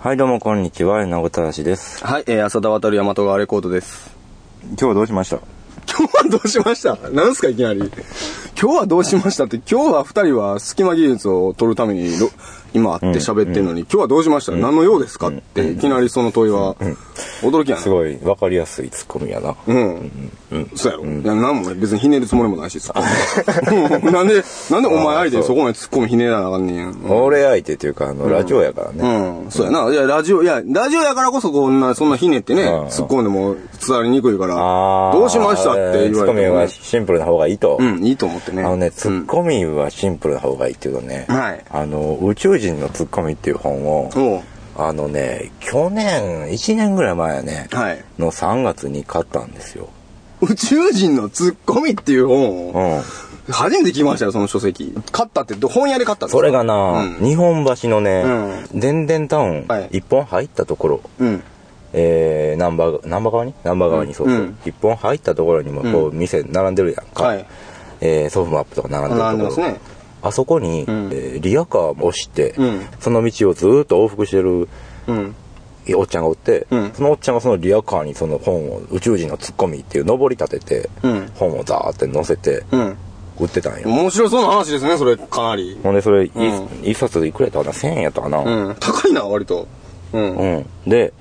はい、どうもこんにちは、名古たらしです。はい、えー、浅田渡る大和川レコードです。今日はどうしました？今日はどうしました？なんすかいきなり。今日はどうしましたって、今日は二人は隙間技術を取るためにろ今会って喋ってんのに、今日はどうしました、何の用ですか？って、いきなりその問いは、驚きやな。すごいわかりやすいツッコミやな。うん。そうやろ。いや、なんも別にひねるつもりもないし、ツッコミなんで、なんでお前相手にそこまでツッコミひねらなあかんねんや。うん。俺相手っていうか、あの、ラジオやからね。うん、そうやな。いや、ラジオ、いや、ラジオやからこそこんな、そんなひねってね、うん。突っ込んでも伝わりにくいから、どうしました？って言われてツッコミはシンプルな方がいいと。うん、いいと思ってね。あのね、ツッコミはシンプルな方がいいっていうとね、はい。あの、宇宙人のツッコミっていう本を、あのね、去年、1年ぐらい前やね、はい。の3月に買ったんですよ。宇宙人のツッコミっていう本を、うん。初めて聞きましたよ、その書籍。買ったって、ど本屋で買ったんですか？それがな、うん日本橋のね、うでんでんタウン、はい一本入ったところ、うん。えー、ナンバー、ナンバー側に？ナンバー側にそうそう、うん一本入ったところにもこう、店並んでるやんか。はい。えー、ソフトマップとか並んでるところ。並んでますね。あそこに、んえーリアカーを押して、うんその道をずーっと往復してるうん。おっちゃんがおって、うんそのおっちゃんがそのリアカーにその本を、宇宙人のツッコミっていう登り立てて、うん本をザーって載せて、うん。売ってたんよ。面白そうな話ですね、それ、かなり。ほんで、それ、いうん一冊いくらやったかな ?1000 円やったかな、うん。高いな、割と。うん。うん。で、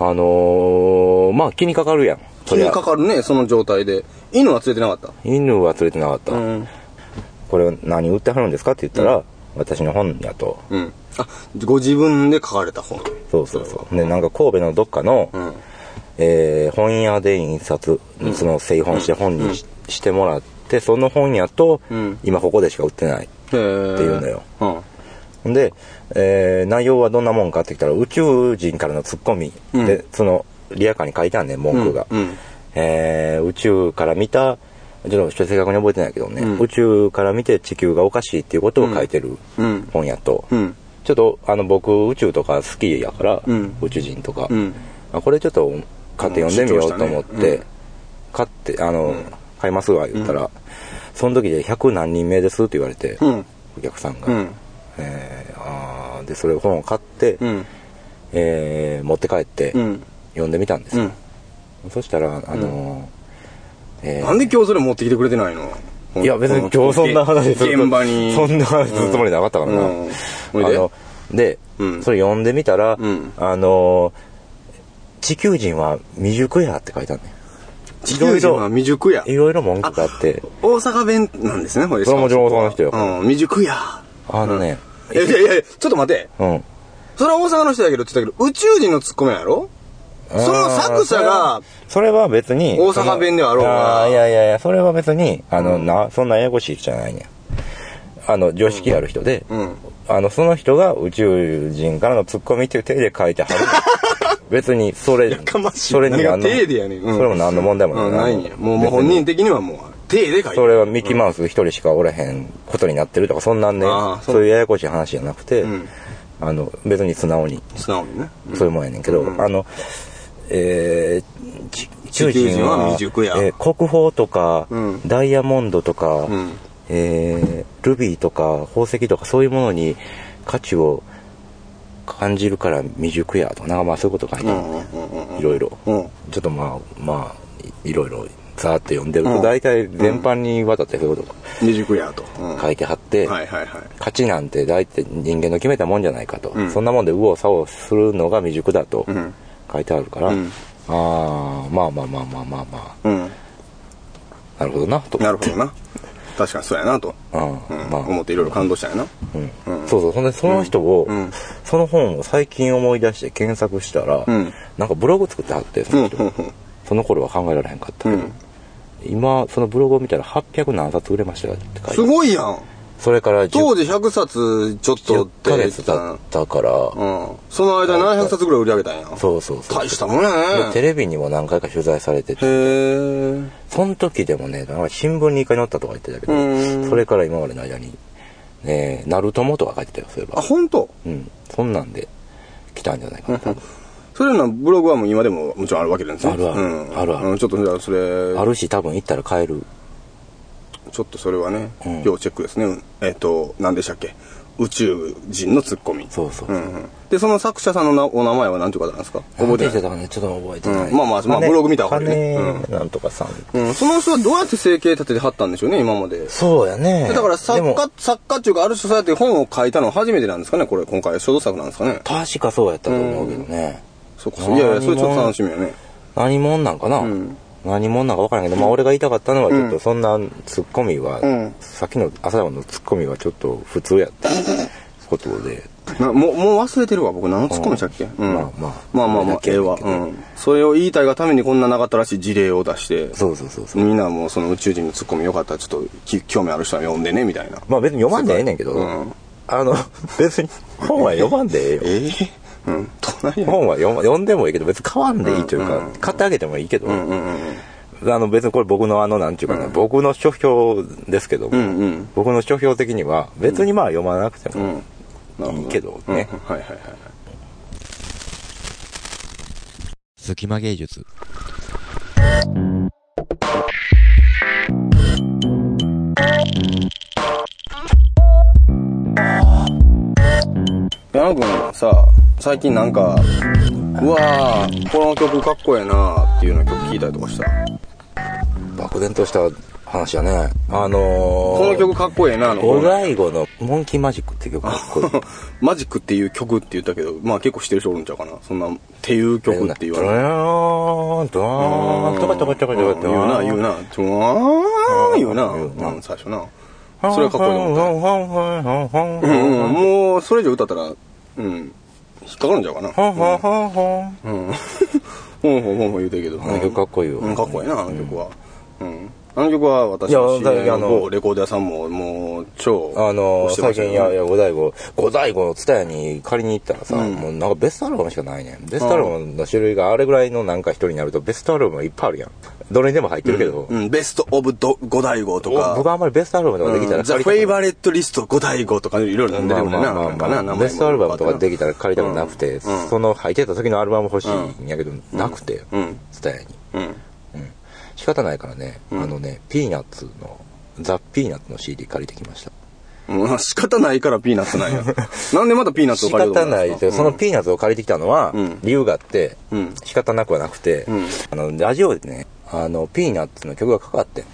あのー、まあ気にかかるやん。気にかかるね、その状態で。犬は連れてなかった？犬は連れてなかった。うん。これ何売ってはるんですかって言ったら、私の本やと。うん。あ、ご自分で書かれた本。そうそうそう。で、なんか神戸のどっかの、うん。えー本屋で印刷、その製本して本にし,、してもらって、その本屋と、うん今ここでしか売ってない。っていうのよ。うん。で、えー内容はどんなもんかって言ったら、宇宙人からのツッコミうんで、その、リアカーに書いてあんねん、文句が。うんうんえー宇宙から見た、ちょっと正確に覚えてないけどね、うん宇宙から見て地球がおかしいっていうことを書いてるうん本やと、うん。ちょっとあの僕宇宙とか好きやから、うん宇宙人とか、うん。あこれちょっと買って読んでみようと思って、ねうん買ってあの、買いますわ言ったら、その時で100何人目ですって言われて、うん。お客さんが、うん。えーあーでそれ本を買って、うん。えー持って帰って、うん。読んでみたんですよ、うん。そしたらあのーえーなんで今日それ持ってきてくれてないの？いや別に今日そんな話する現場に。そんな話するつもりなかったからな。うんほいであの、で、うんそれ読んでみたら、うんあの、地球人は未熟やって書いてあるね。地球人は未熟や？いろいろ文句があって、大阪弁なんですね、これ。それはも大阪の人ようん、未熟や。あのね、いやいやいや、ちょっと待って。うん。それは大阪の人やけどって言ったけど、宇宙人のツッコミやろ？その作者が、それは別に、大阪弁ではあろうが。あーいやいやいや、それは別に、あの、な、そんなややこしい人じゃないねん。あの、常識ある人で、うん。あの、その人が宇宙人からのツッコミっていう手で書いてはる。別に、それ。それに何が何の手でやねん。うん。それも何の問題もうん、ないん。や。もう、本人的にはもう、手で書いてそれはミッキーマウス一人しかおらへんことになってるとか、そんなんねそう。いうややこしい話じゃなくて、うん。あの、別に素直に、素直にね。そういうもんやねんけど、あの、えー、ち宇宙人地球人はは、未熟や。えー国宝とか、うん。ダイヤモンドとか、うん。えールビーとか宝石とかそういうものに価値を感じるから未熟やとか、なんかまあそういうこと書いてある、いろいろ。うん。ちょっとまあ、まあ、いいろいろざーっと読んでると、うん。大体全般にわたってそういうこと未熟やと。うん。書いてはって。価値なんて大体人間の決めたもんじゃないかと、うん。そんなもんで右往左往するのが未熟だと。うん書いてあるから、うん。ああまあまあまあまあまあまあ。うん。なるほどなと。なるほどな。確かにそうやなと。うんうん。まあ、思っていろいろ感動したんやな。うん。そうそうそんでその人を、うん。その本を最近思い出して検索したら、うん。なんかブログ作ってはってその人、うんうんうん。その頃は考えられへんかったけど、うん。今そのブログを見たら800何冊売れましたよって書いてすごいやん。それから10当時100冊ちょっとっ10てヶ言ってたったから、うん。その間700冊ぐらい売り上げたんや？そうそうそう大したもんやね。でテレビにも何回か取材されててへえ。その時でもね、なんか新聞に一回載ったとか言ってたけどうん、それから今までの間に、ね、ナルトモとか書いてたよ、そういえあ、ば。本当？うん。そんなんで来たんじゃないかな、それのブログはもう今でももちろんあるわけなんですね。あるあるうんあるあるうんちょっとじゃあそれ、あるし、多分行ったら買える。ちょっとそれはね、うん要チェックですね。うんえっ、と、何でしたっけ？宇宙人のツッコミ。そうそう。うんうん。で、その作者さんのなお名前は何ていう方なんですか？覚えてないちょっと覚えてない。うんまあまあまあブログ見たらわかるね金なんとかさん。うん。その人はどうやって生計立ててはったんでしょうね、今まで。そうやね。だから作家、作家っていうか、ある種そうやって本を書いたのは初めてなんですかね、これ、今回、書道作なんですかね。確かそうやったと思うけどね。そっか、いやいや、それちょっと楽しみよね。何者なんかな、ん何者なんか分からんけど、まあ俺が言いたかったのはちょっとそんなツッコミは、んさっきの朝山のツッコミはちょっと普通やったことで、なもう、もう忘れてるわ、僕。何のツッコミしたっけ？うん。まあまあまあまあまあ、ええわ。うん。それを言いたいがためにこんななかったらしい事例を出して、そうそうそうそう。みんなもうその宇宙人のツッコミよかったらちょっとき興味ある人は読んでね、みたいな。まあ別に読まんでええねんけど、うんあの、別に本は読まんでええよ。ええ？うん。本は読んでもいいけど、別に買わんでいいというか、買ってあげてもいいけど、うんうんうん。あの別にこれ僕のあの、なんていうかな、僕の書評ですけども、うんうん僕の書評的には、別にまあ読まなくてもいいけどね。うんはいはいはい。隙間芸術。矢野くんさ、最近なんか、うわー、この曲かっこええなーっていうような曲聞いたりとかした？漠然とした話やね。あのー、この曲かっこええなーの五大悟のモンキーマジックって曲かっこいい。マジックっていう曲って言ったけど、まあ結構知ってる人おるんちゃうかな。そんな、っていう曲って言われる。ドーン、ドーン、トカトカトカトカ言うな、言うな。ちょーん、言うな。言うなうん、最初な。それがかっこいいと思った。うんうん、もう、それ以上歌ったら、うん、引っかかるんちゃうかな。うん。ほんほんほんほん言うてるけど。あの曲かっこいいようん、かっこいいな、あの曲は。うん。あの曲は私の知り合いのレコード屋さんも、もう、超、あの最近、いや、いや、五大悟、五大悟のツタヤに借りに行ったらさ、うん。もうなんかベストアルバムしかないねん。ベストアルバムの種類があれぐらいのなんか人になると、ベストアルバムがいっぱいあるやん。どれにでも入ってるけど、うん、ベストオブド五大悟とか、僕はあんまりベストアルバムとかできたらザ・フェイバレットリスト五大悟とかいろいろ飲んでるなベストアルバムとかできたら借りたくなくて、うん。その入ってた時のアルバム欲しいんやけど、なくて、うん。ツタヤに。うん。うん。仕方ないからね、うんあのね、ピーナッツの、ザ・ピーナッツの CD 借りてきました。うん、仕方ないからピーナッツなんや。なんでまたピーナッツを仕借りようと方ないで、思ったんですかそのピーナッツを借りてきたのはうん、理由があって、うん仕方なくはなくて、うんあの、ラジオでね、あの、ピーナッツの曲がかかってん。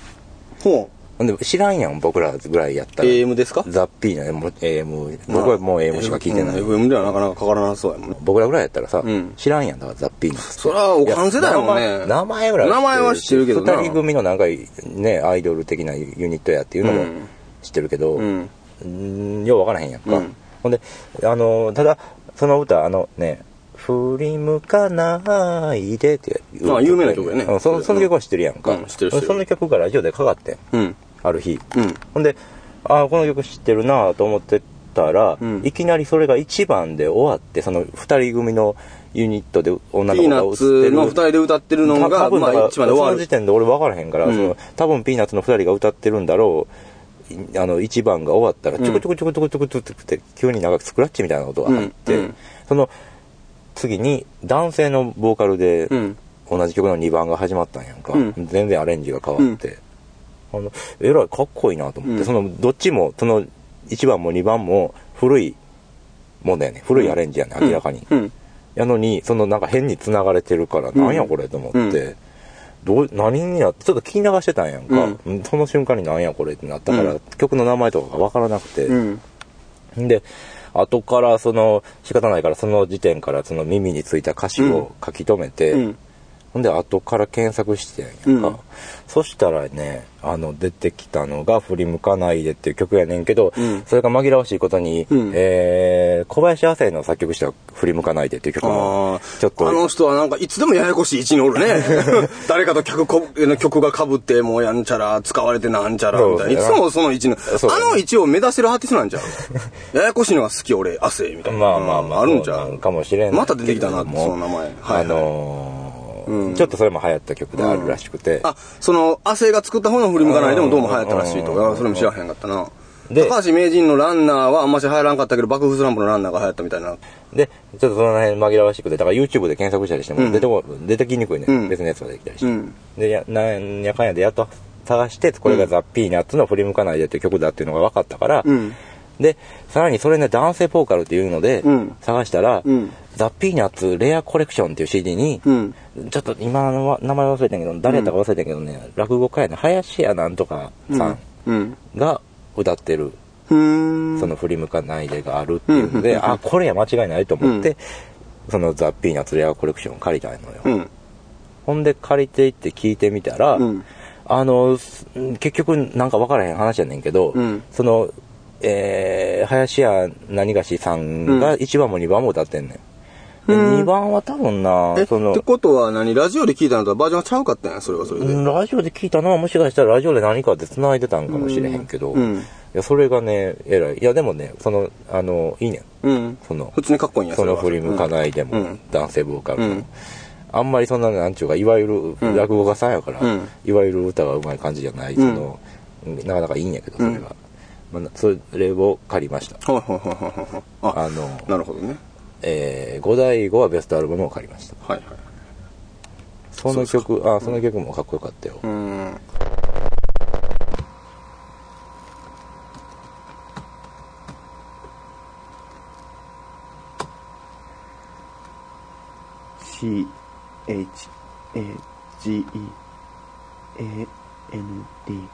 ほほんで、知らんやん、僕らぐらいやったう。ら。AM ですか？ザ・ピーナッツ、もう AM、僕はもう AM しか聞いてない。うん FM ではなかなかかからなそうやもんね。僕らぐらいやったらさ、うん知らんやん、だからザ・ピーナッツって。それはおかん世代やもんね名前ぐらい名前は知ってるけどな二人組のなんかね、アイドル的なユニットやっていうのもうん知ってるけど、ようわからへんやんか。うんほんで、あの、ただ、その歌、あのね、振り向かないでっていうあ有名な曲やねうんその曲は知ってるやんか。その曲がラジオでかかってん。ある日。うん。ほんで、ああ、この曲知ってるなと思ってたら、うんいきなりそれが1番で終わって、その二人組のユニットで女の子が映ってる。ツの二人で歌ってるのたが、多分ま番で終わるその時。点で俺分からへんから、うんその多分ピーナッツの二人が歌ってるんだろういあの1番が終わったらちょこちょこちょこちょこちょこちょこって急になんかスクラッチみたいな音が入って、その次に男性のボーカルでうん。同じ曲の2番が始まったんやんか、うん全然アレンジが変わって、あのえらいかっこいいなと思って、うん。そのどっちもその1番も2番も古いもんだよね。古いアレンジやね、明らかに、うん。やのに、そのなんか変に繋がれてるから、なんやこれと思って、うん。どう、何になって、ちょっと聞き流してたんやんか。うん。その瞬間になんやこれってなったから、うん。曲の名前とかがわからなくて、うん。で、後からその、仕方ないからその時点からその耳についた歌詞を書き留めて、うん。ほんで後から検索してんやんか。うん。そしたらね、あの、出てきたのが振り向かないでっていう曲やねんけど、うん。それが紛らわしいことに、うん。えー、小林亜生の作曲した振り向かないでっていう曲あもあ、、ちょっと、あの人はなんかいつでもややこしい位置におるね。誰かと客この曲が被ってもうやんちゃら、使われてなんちゃら、みたいな。いつもその位置の、そう。あの位置を目指せるアーティストなんちゃう？ややこしいのが好き俺、亜生みたいな。まあまあまあ、あるんちゃそう？かもしれないまた出てきたなその名前。はい。あのーちょっとそれも流行った曲であるらしくて、あ、その、亜生が作った方の振り向かないでもどうも流行ったらしいと。うんあそれも知らへんかったな。で高橋名人のランナーはあんまし流行らんかったけど、爆風スランプのランナーが流行ったみたいな。で、ちょっとその辺紛らわしくて、だから YouTube で検索したりしてもうん出てこ、出てきにくいね、うん別のやつができたりして。うんで、や、なんやかんやでやっと探して、これがザ・ピーナッツの振り向かないでっていう曲だっていうのが分かったから、うん。で、さらにそれね、男性ボーカルっていうのでうん、探したら、うんザ・ピーナッツレアコレクションっていう CD に、うん。ちょっと今のわ名前忘れたけど、誰やったか忘れたけどね、落語家やね、林家なんとかさんうん。が歌ってる、ふーん。その振り向かないでがあるっていうので、うんあ、これや間違いないと思って、うんそのザ・ピーナッツレアコレクションを借りたのよ。うん。ほんで借りていって聞いてみたら、うんあの、す結局なんか分からへん話やねんけど、うんその、えー、林家何がしさんが1番も2番も歌ってんねん。でうん。2番は多分なえ、、そのって、ことは何？ラジオで聞いたのとはバージョンがちゃうかったんや、それはそれで。うんラジオで聞いたのはもしかしたらラジオで何かで繋いでたんかもしれへんけど、うん。いや、それがね、えらい。いや、でもね、その、あの、いいねん。うん。その普通にかっこいいんや、その振り向かないでも、うん。男性ボーカルの、うん。あんまりそんななんちゅうかいわゆるうん。落語家さんやから、うん。いわゆる歌がうまい感じじゃない、そのなかなかいいんやけどそれが、まあ、それを借りました。はいはいはいはいはい。あ、あの、なるほどね。えー、五代五はベストアルバムを借りましたはいはい。その曲あその曲もかっこよかったよ、うーん。C H A G E A N D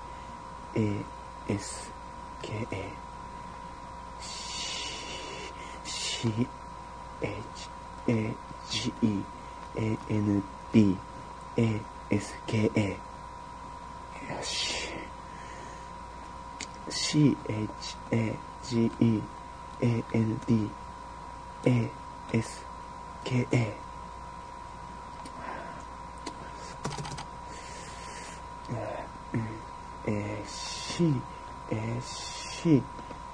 A S K A C H A G E A N D A S K A よし C H A G E A N D A S K A えー、C、えー、C、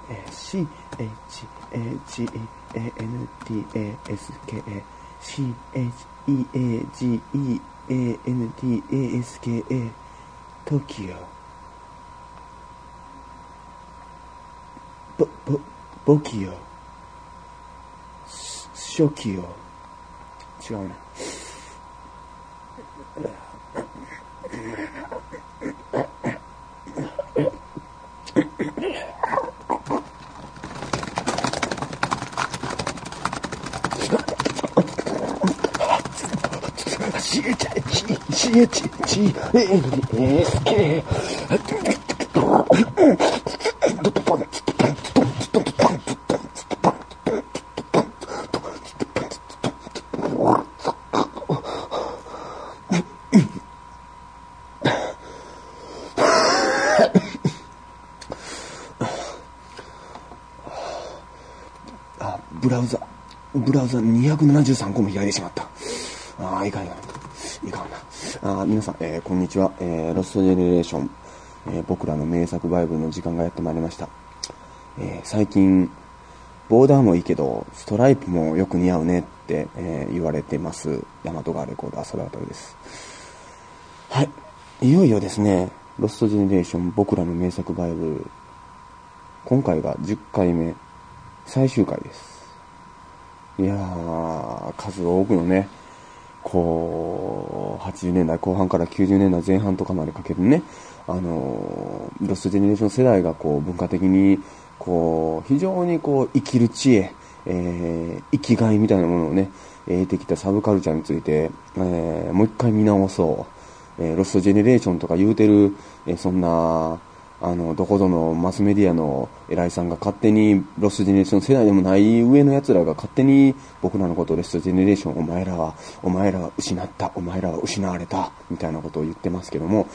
えー、C、H、A、G、A、N、D、A、S、K、A、C、H、E、A、G、E、A、N、D、A、S、K、A、トキオ。ボ、ボ、ボキオ。ショキオ。違うな。C H H G A N D S K あ、ブラウザ、ブラウザ273個も開いてしまった。ああ、いかんいかん。いかんな。あー皆さん、えーこんにちは。えーロストジェネレーション、えー僕らの名作バイブルの時間がやってまいりました。え最近、ボーダーもいいけど、ストライプもよく似合うねって、え言われてます。ヤマトガーレコーダー、ソラートルです。はい。いよいよですね、ロストジェネレーション、僕らの名作バイブル、今回が10回目、最終回です。いやー、数多くのね、こう、80年代後半から90年代前半とかまでかけるね、あの、ロストジェネレーション世代がこう、文化的に、こう、非常にこう、生きる知恵、えー、生きがいみたいなものをね、得てきたサブカルチャーについて、えー、もう一回見直そう。えー、ロストジェネレーションとか言うてる、えーそんな、あの、どこぞのマスメディアの偉いさんが勝手にロスジェネレーション世代でもない上の奴らが勝手に僕らのことをロストジェネレーションお前らは、お前らは失った、お前らは失われた、みたいなことを言ってますけども、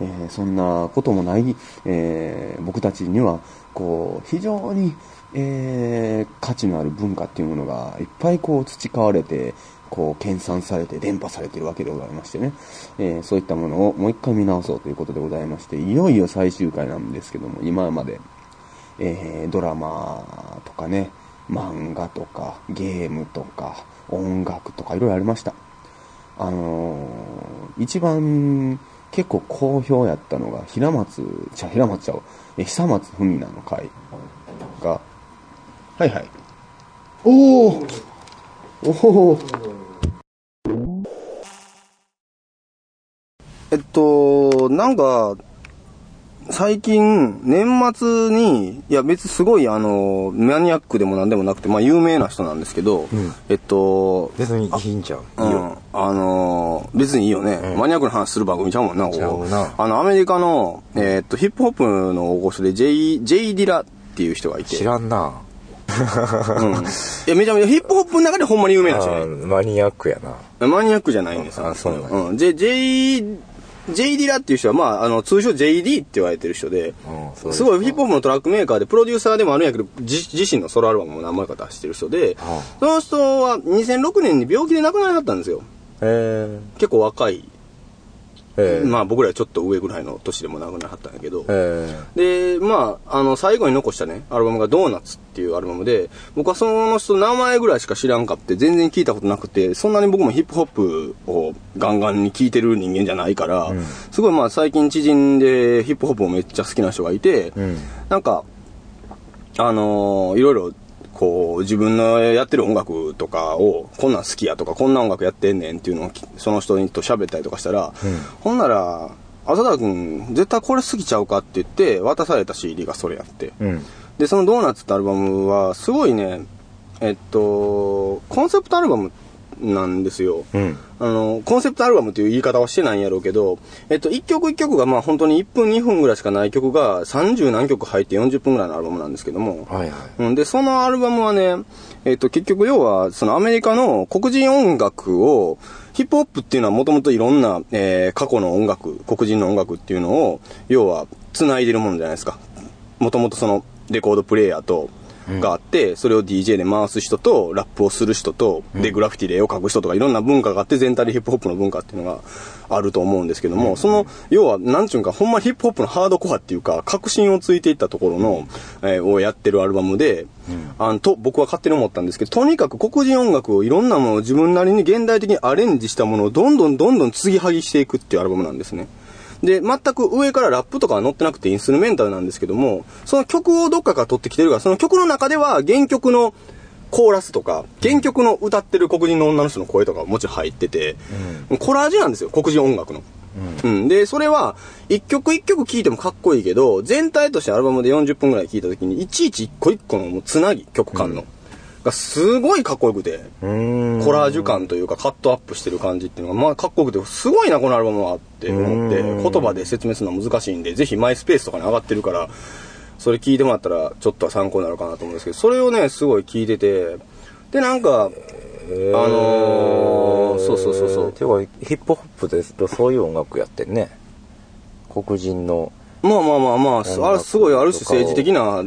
えーそんなこともない、えー僕たちには、こう、非常に、えー価値のある文化っていうものがいっぱいこう培われて、こう、研鑽されて伝播されているわけでございましてね、えーそういったものをもう一回見直そうということでございまして、いよいよ最終回なんですけども、今まで、えードラマとかね、漫画とか、ゲームとか、音楽とかいろいろありました。あのー一番結構好評やったのが、平松、じゃ平松ちゃう、え、久松文奈の回が、はいはい。おおおおえっと、なんか、最近、年末に、いや別にすごいあの、マニアックでもなんでもなくて、まあ有名な人なんですけど、えっと、別にいいんちゃう？うん。いいよ。あのー別にいいよね、マニアックな話する番組ちゃうもんな、こちゃこうな。あの、アメリカの、えーっと、ヒップホップの大御所で、ジェイ、ジェイ・ディラっていう人がいて。知らんな。うん。いや、めちゃめちゃヒップホップの中でほんまに有名な人ね。あマニアックやな。マニアックじゃないんですよ。あそうなんやうん。ジェ、ジェイ、ジェイ・ディラっていう人は、まあ、あの、通称 JD って言われてる人で、すすごいヒップホップのトラックメーカーで、プロデューサーでもあるんやけど、自自身のソロアルバムも何枚か出してる人で、あその人は2006年に病気で亡くなりはったんですよ。え結構若い。ええ。まあ僕らちょっと上ぐらいの年でも亡くなりはったんやけど、えで、まあ、あの、最後に残したね、アルバムがドーナツっていうアルバムで、僕はその人名前ぐらいしか知らんかって、全然聞いたことなくて、そんなに僕もヒップホップをガンガンに聞いてる人間じゃないから、すごいまあ最近知人でヒップホップをめっちゃ好きな人がいて、うん。なんか、あのーいろいろ、こう、自分のやってる音楽とかを、こんなん好きやとか、こんな音楽やってんねんっていうのをき、その人にと喋ったりとかしたら、ほんなら、浅田君、絶対これ好きちゃうかって言って、渡された CD がそれやって。うん。で、そのドーナツってアルバムは、すごいね、えっと、コンセプトアルバムなんですよ。うん。あの、コンセプトアルバムという言い方はしてないんやろうけど、えっと、一曲一曲がまあ本当に1分2分ぐらいしかない曲が30何曲入って40分ぐらいのアルバムなんですけども、はいはい。うん、で、そのアルバムはね、えっと、結局要は、そのアメリカの黒人音楽を、ヒップホップっていうのはもともといろんな、えー過去の音楽、黒人の音楽っていうのを、要は、繋いでるものじゃないですか。もともとその、レコードプレイヤーと、があって、それを DJ で回す人と、ラップをする人と、で、グラフィティで絵を描く人とか、いろんな文化があって、全体でヒップホップの文化っていうのがあると思うんですけども、その、要は、なんちゅうんか、ほんまヒップホップのハードコアっていうか、革新をついていったところの、えーをやってるアルバムで、あの、と、僕は勝手に思ったんですけど、とにかく黒人音楽をいろんなものを自分なりに現代的にアレンジしたものをどんどんどんどん継ぎはぎしていくっていうアルバムなんですね。で、全く上からラップとかは載ってなくてインストゥルメンタルなんですけども、その曲をどっかから取ってきてるから、その曲の中では原曲のコーラスとか、原曲の歌ってる黒人の女の人の声とかももちろん入ってて、コラージュなんですよ、黒人音楽の。うん。で、それは、一曲一曲聴いてもかっこいいけど、全体としてアルバムで40分ぐらい聴いた時に、いちいち一個一個のもうつなぎ、曲間の。がすごいかっこよくて。コラージュ感というかカットアップしてる感じっていうのがまあかっこよくてすごいなこのアルバムはって思ってうん言葉で説明するのは難しいんでぜひマイスペースとかに上がってるからそれ聞いてもらったらちょっとは参考になるかなと思うんですけどそれをねすごい聞いててでなんかえあのーそうそうそうそうていうか、ヒップホップですとそういう音楽やってんね。黒人の。まあまあまあまああれすごいある種政治的な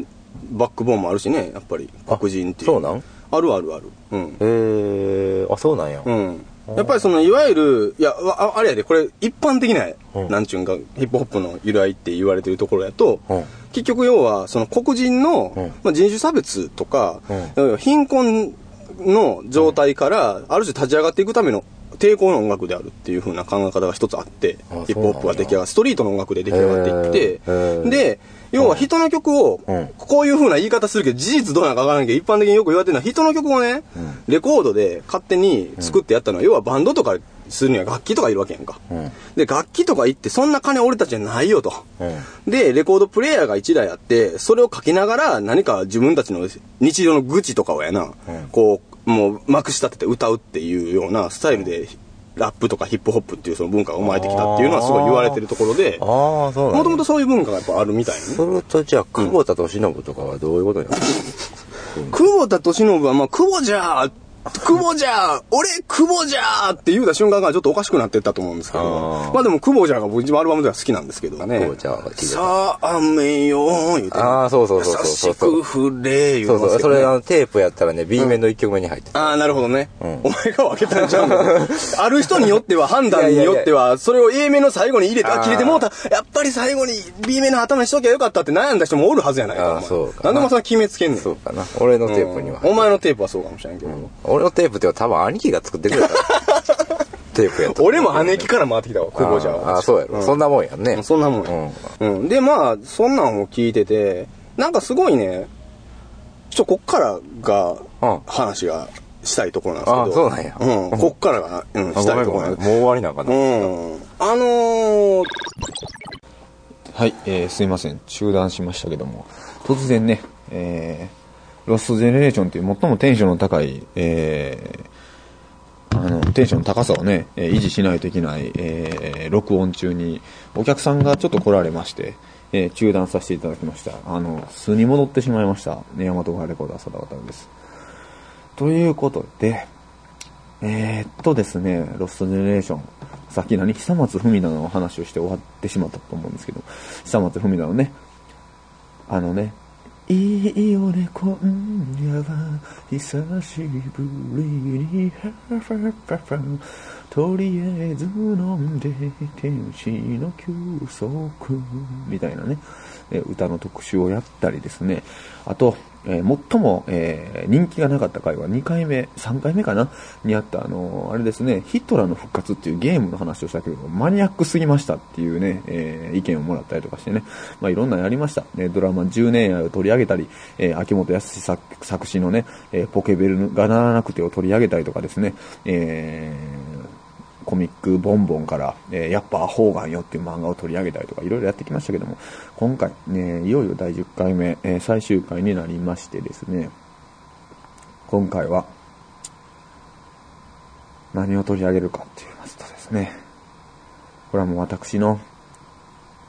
バックボーンもあるしねやっぱり黒人っていう。そうなん？あるあるある。うん。えー、あ、そうなんや。うん。やっぱりその、いわゆる、いや、ああれやで、これ、一般的な、うん。なんちゅうんか、ヒップホップの由来って言われてるところやと、うん。結局要は、その黒人の、うん。まあ、人種差別とか、う貧困の状態から、ある種立ち上がっていくための抵抗の音楽であるっていう風な考え方が一つあってあ、ヒップホップが出来上がる、ストリートの音楽で出来上がっていってで、要は人の曲をうん、こういう風な言い方するけど、事実どうなのかわからないけど、一般的によく言われてるのは、人の曲をね、レコードで勝手に作ってやったのは、要はバンドとかするには楽器とかいるわけやんか。うん。で、楽器とか行って、そんな金俺たちじゃないよと。うん。で、レコードプレイヤーが1台あって、それをかけながら何か自分たちの日常の愚痴とかをやな、うんこう、もうまくし立てて歌うっていうようなスタイルで、ラップとかヒップホップっていうその文化が生まれてきたっていうのはすごい言われてるところで、もともとそういう文化がやっぱあるみたいね。それとじゃあ、久保田敏信とかはどういうことになる 久保田敏信は、まあ、久保じゃー久保じゃー俺久保じゃーって言うた瞬間がちょっとおかしくなってったと思うんですけど、まあでも久保じゃーが僕一番アルバムでは好きなんですけどね。久保じゃーがさあ、雨よー言うてね。あーそうそうそうそう優しく振れー言そううそう、てますけど、ね。それあのテープやったらね、B 面の1曲目に入ってた。ああ、なるほどね。んお前が分けたんちゃうんだある人によっては、判断によっては、それを A 面の最後に入れて、あ、切れてもうた。やっぱり最後に B 面の頭にしときゃよかったって悩んだ人もおるはずやないか。あーお前そうかなんでもそんな決めつけんねん。そうかな。俺のテープにはうん。お前のテープはそうかもしれんけど。俺のテープっては多分兄貴が作ってくれた テープやった。俺も姉貴から回ってきたわ、久保じゃん。あーあー、そうやろ。そんなもんやんね。うんそんなもんや。うん。で、まあ、そんなんを聞いてて、なんかすごいね、ちょ、こっからがうん、話がしたいところなんですけど。あそうなんやうん。こっからが、うん、あした。いところなんもう終わりなんかな。うん。あのー、はい、えーすいません。中断しましたけども、突然ね、えー、ロストジェネレーションという最もテンションの高い、えー、あの、テンションの高さをね、維持しないといけない、えー、録音中に、お客さんがちょっと来られまして、えー中断させていただきました。あの、素に戻ってしまいました。ね、大和川レコーダー佐田渡です。ということで、えー、っとですね、ロストジェネレーション。さっき何？久松文奈の話をして終わってしまったと思うんですけど、久松文奈のね、あのね、いいよね、今夜は、久しぶりに、ハファファファとりあえず飲んで、天使の休息、みたいなね、歌の特集をやったりですね、あと、えー最も、えー人気がなかった回は2回目、3回目かな？にあった、あのーあれですね、ヒトラーの復活っていうゲームの話をしたけど、マニアックすぎましたっていうね、え意見をもらったりとかしてね、まあいろんなやりました。ね、ドラマ10年愛を取り上げたり、え秋元康作作詞のね、えポケベルがならなくてを取り上げたりとかですね、えーコミックボンボンから、えーやっぱアホーガンよっていう漫画を取り上げたりとかいろいろやってきましたけども、今回、ね、いよいよ第10回目、えー最終回になりましてですね、今回は、何を取り上げるかって言いますとですね、これはもう私の、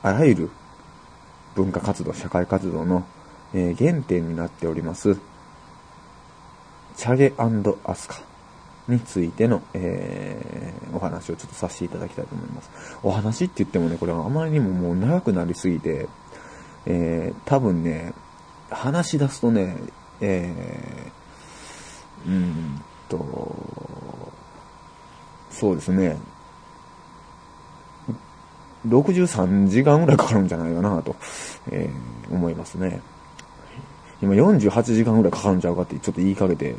あらゆる文化活動、社会活動の、えー原点になっております、チャゲアスカ。についての、えーお話をちょっとさせていただきたいと思います。お話って言ってもね、これはあまりにももう長くなりすぎて、えー多分ね、話し出すとね、えー、うんと、そうですね、63時間ぐらいかかるんじゃないかなと、えー思いますね。今48時間ぐらいかかるんちゃうかってちょっと言いかけて、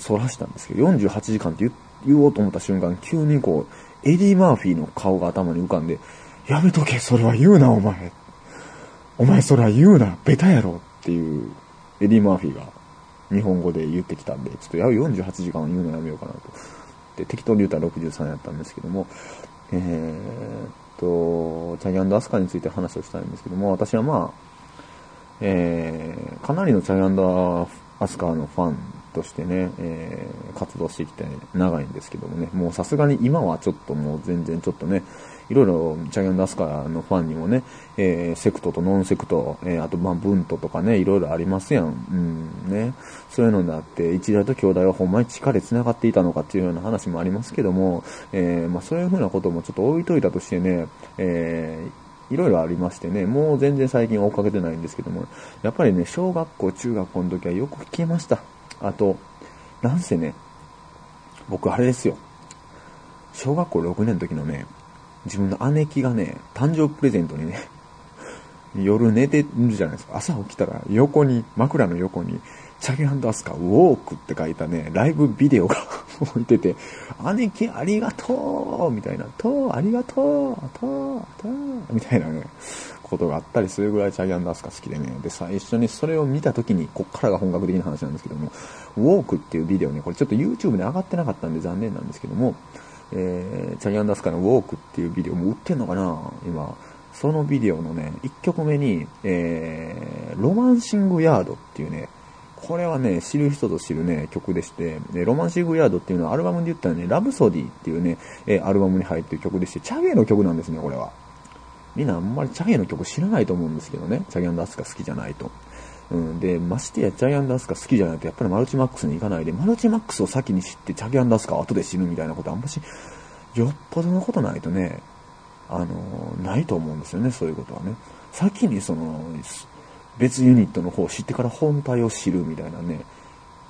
そらしたんですけど、48時間って言言おうと思った瞬間、急にこう、エディ・マーフィーの顔が頭に浮かんで、やめとけ、それは言うな、お前。お前それは言うな、ベタやろっていう、エディ・マーフィーが日本語で言ってきたんで、ちょっとや48時間は言うのやめようかなと。で、適当に言ったら63やったんですけども、えーっと、チャギアン・アスカについて話をしたいんですけども、私はまあ、えーかなりのチャイアスカのファンとしてね、えー活動してきて長いんですけどもね、もうさすがに今はちょっともう全然ちょっとね、いろいろチャイアンダスカのファンにもね、えーセクトとノンセクト、えーあとまあブントとかね、いろいろありますやん。うん、ね。そういうのであって、日大と京大はほんまに力で繋がっていたのかっていうような話もありますけども、えーまあそういうふうなこともちょっと置いといたとしてね、えーいろいろありましてね、もう全然最近追っかけてないんですけども、やっぱりね、小学校、中学校の時はよく聞けました。あと、なんせね、僕あれですよ。小学校6年の時のね、自分の姉貴がね、誕生日プレゼントにね、夜寝てるじゃないですか。朝起きたら横に、枕の横に、チャゲアスカウォークって書いたね、ライブビデオが 置いてて、姉貴ありがとうみたいな、とうありがとうとうとうみたいなね、ことがあったりするぐらいチャゲアンダスカ好きでね、で、最初にそれを見た時に、こっからが本格的な話なんですけども、ウォークっていうビデオね、これちょっと YouTube で上がってなかったんで残念なんですけども、えー、チャギアンダスカのウォークっていうビデオも売ってんのかな今。そのビデオのね、1曲目に、えー、ロマンシングヤードっていうね、これはね、知る人ぞ知るね、曲でして、でロマンシングヤードっていうのはアルバムで言ったらね、ラブソディっていうね、えアルバムに入ってる曲でして、チャゲの曲なんですね、これは。みんなあんまりチャゲの曲知らないと思うんですけどね、チャゲアンダスカ好きじゃないと。うん、で、ましてやジャイアンダスカ好きじゃないと、やっぱりマルチマックスに行かないで、マルチマックスを先に知って、チャギアンダスカを後で知るみたいなことあんまし、よっぽどのことないとね、あのないと思うんですよね、そういうことはね。先にその、別ユニットの方を知ってから本体を知るみたいなね。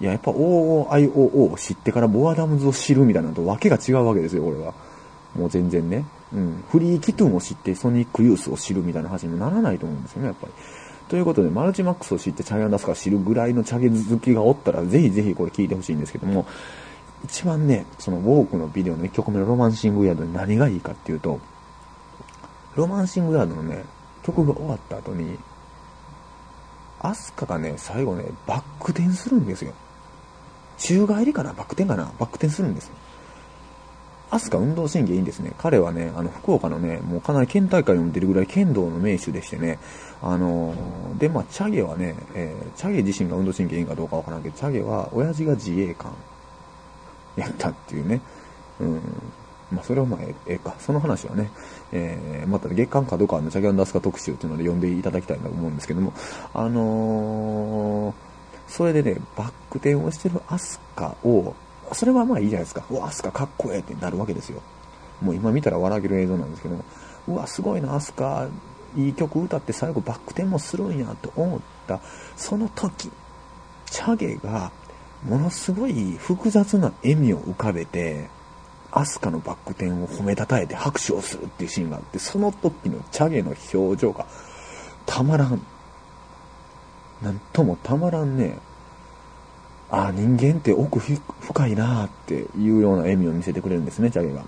いや、やっぱ OOIOO を知ってからボアダムズを知るみたいなのとわけが違うわけですよ、これは。もう全然ね。うん。フリーキトゥンを知ってソニックユースを知るみたいな話にもならないと思うんですよね、やっぱり。ということで、マルチマックスを知ってチャゲアンダスカを知るぐらいのチャゲ好きがおったら、ぜひぜひこれ聞いてほしいんですけども、一番ね、そのウォークのビデオの1曲目のロマンシングヤードに何がいいかっていうと、ロマンシングヤードのね、曲が終わった後に、アスカがね、最後ね、バック転するんですよ。宙返りかな？バック転かな？バック転するんですよ。アスカ運動神経いいんですね。彼はね、あの、福岡のね、もうかなり県大会にも出るぐらい剣道の名手でしてね、あのーで、まあ、チャゲはね、えーチャゲ自身が運動神経いいかどうかわからんけど、チャゲは親父が自衛官やったっていうね、うん。まあ、それはまあ、ええか。その話はね、えー、また月間かどうかのチャゲアンダースカ特集っていうので読んでいただきたいなと思うんですけども、あのーそれでね、バック転をしてるアスカを、それはまあいいじゃないですか。うわ、アスカかっこええってなるわけですよ。もう今見たら笑ける映像なんですけども、うわ、すごいな、アスカ、いい曲歌って最後バック転もするんやと思った、その時、チャゲが、ものすごい複雑な笑みを浮かべて、アスカのバック転を褒めたたえて拍手をするっていうシーンがあって、その時のチャゲの表情がたまらん。なんともたまらんね。ああ、人間って奥深いなっていうような笑みを見せてくれるんですね、チャゲが。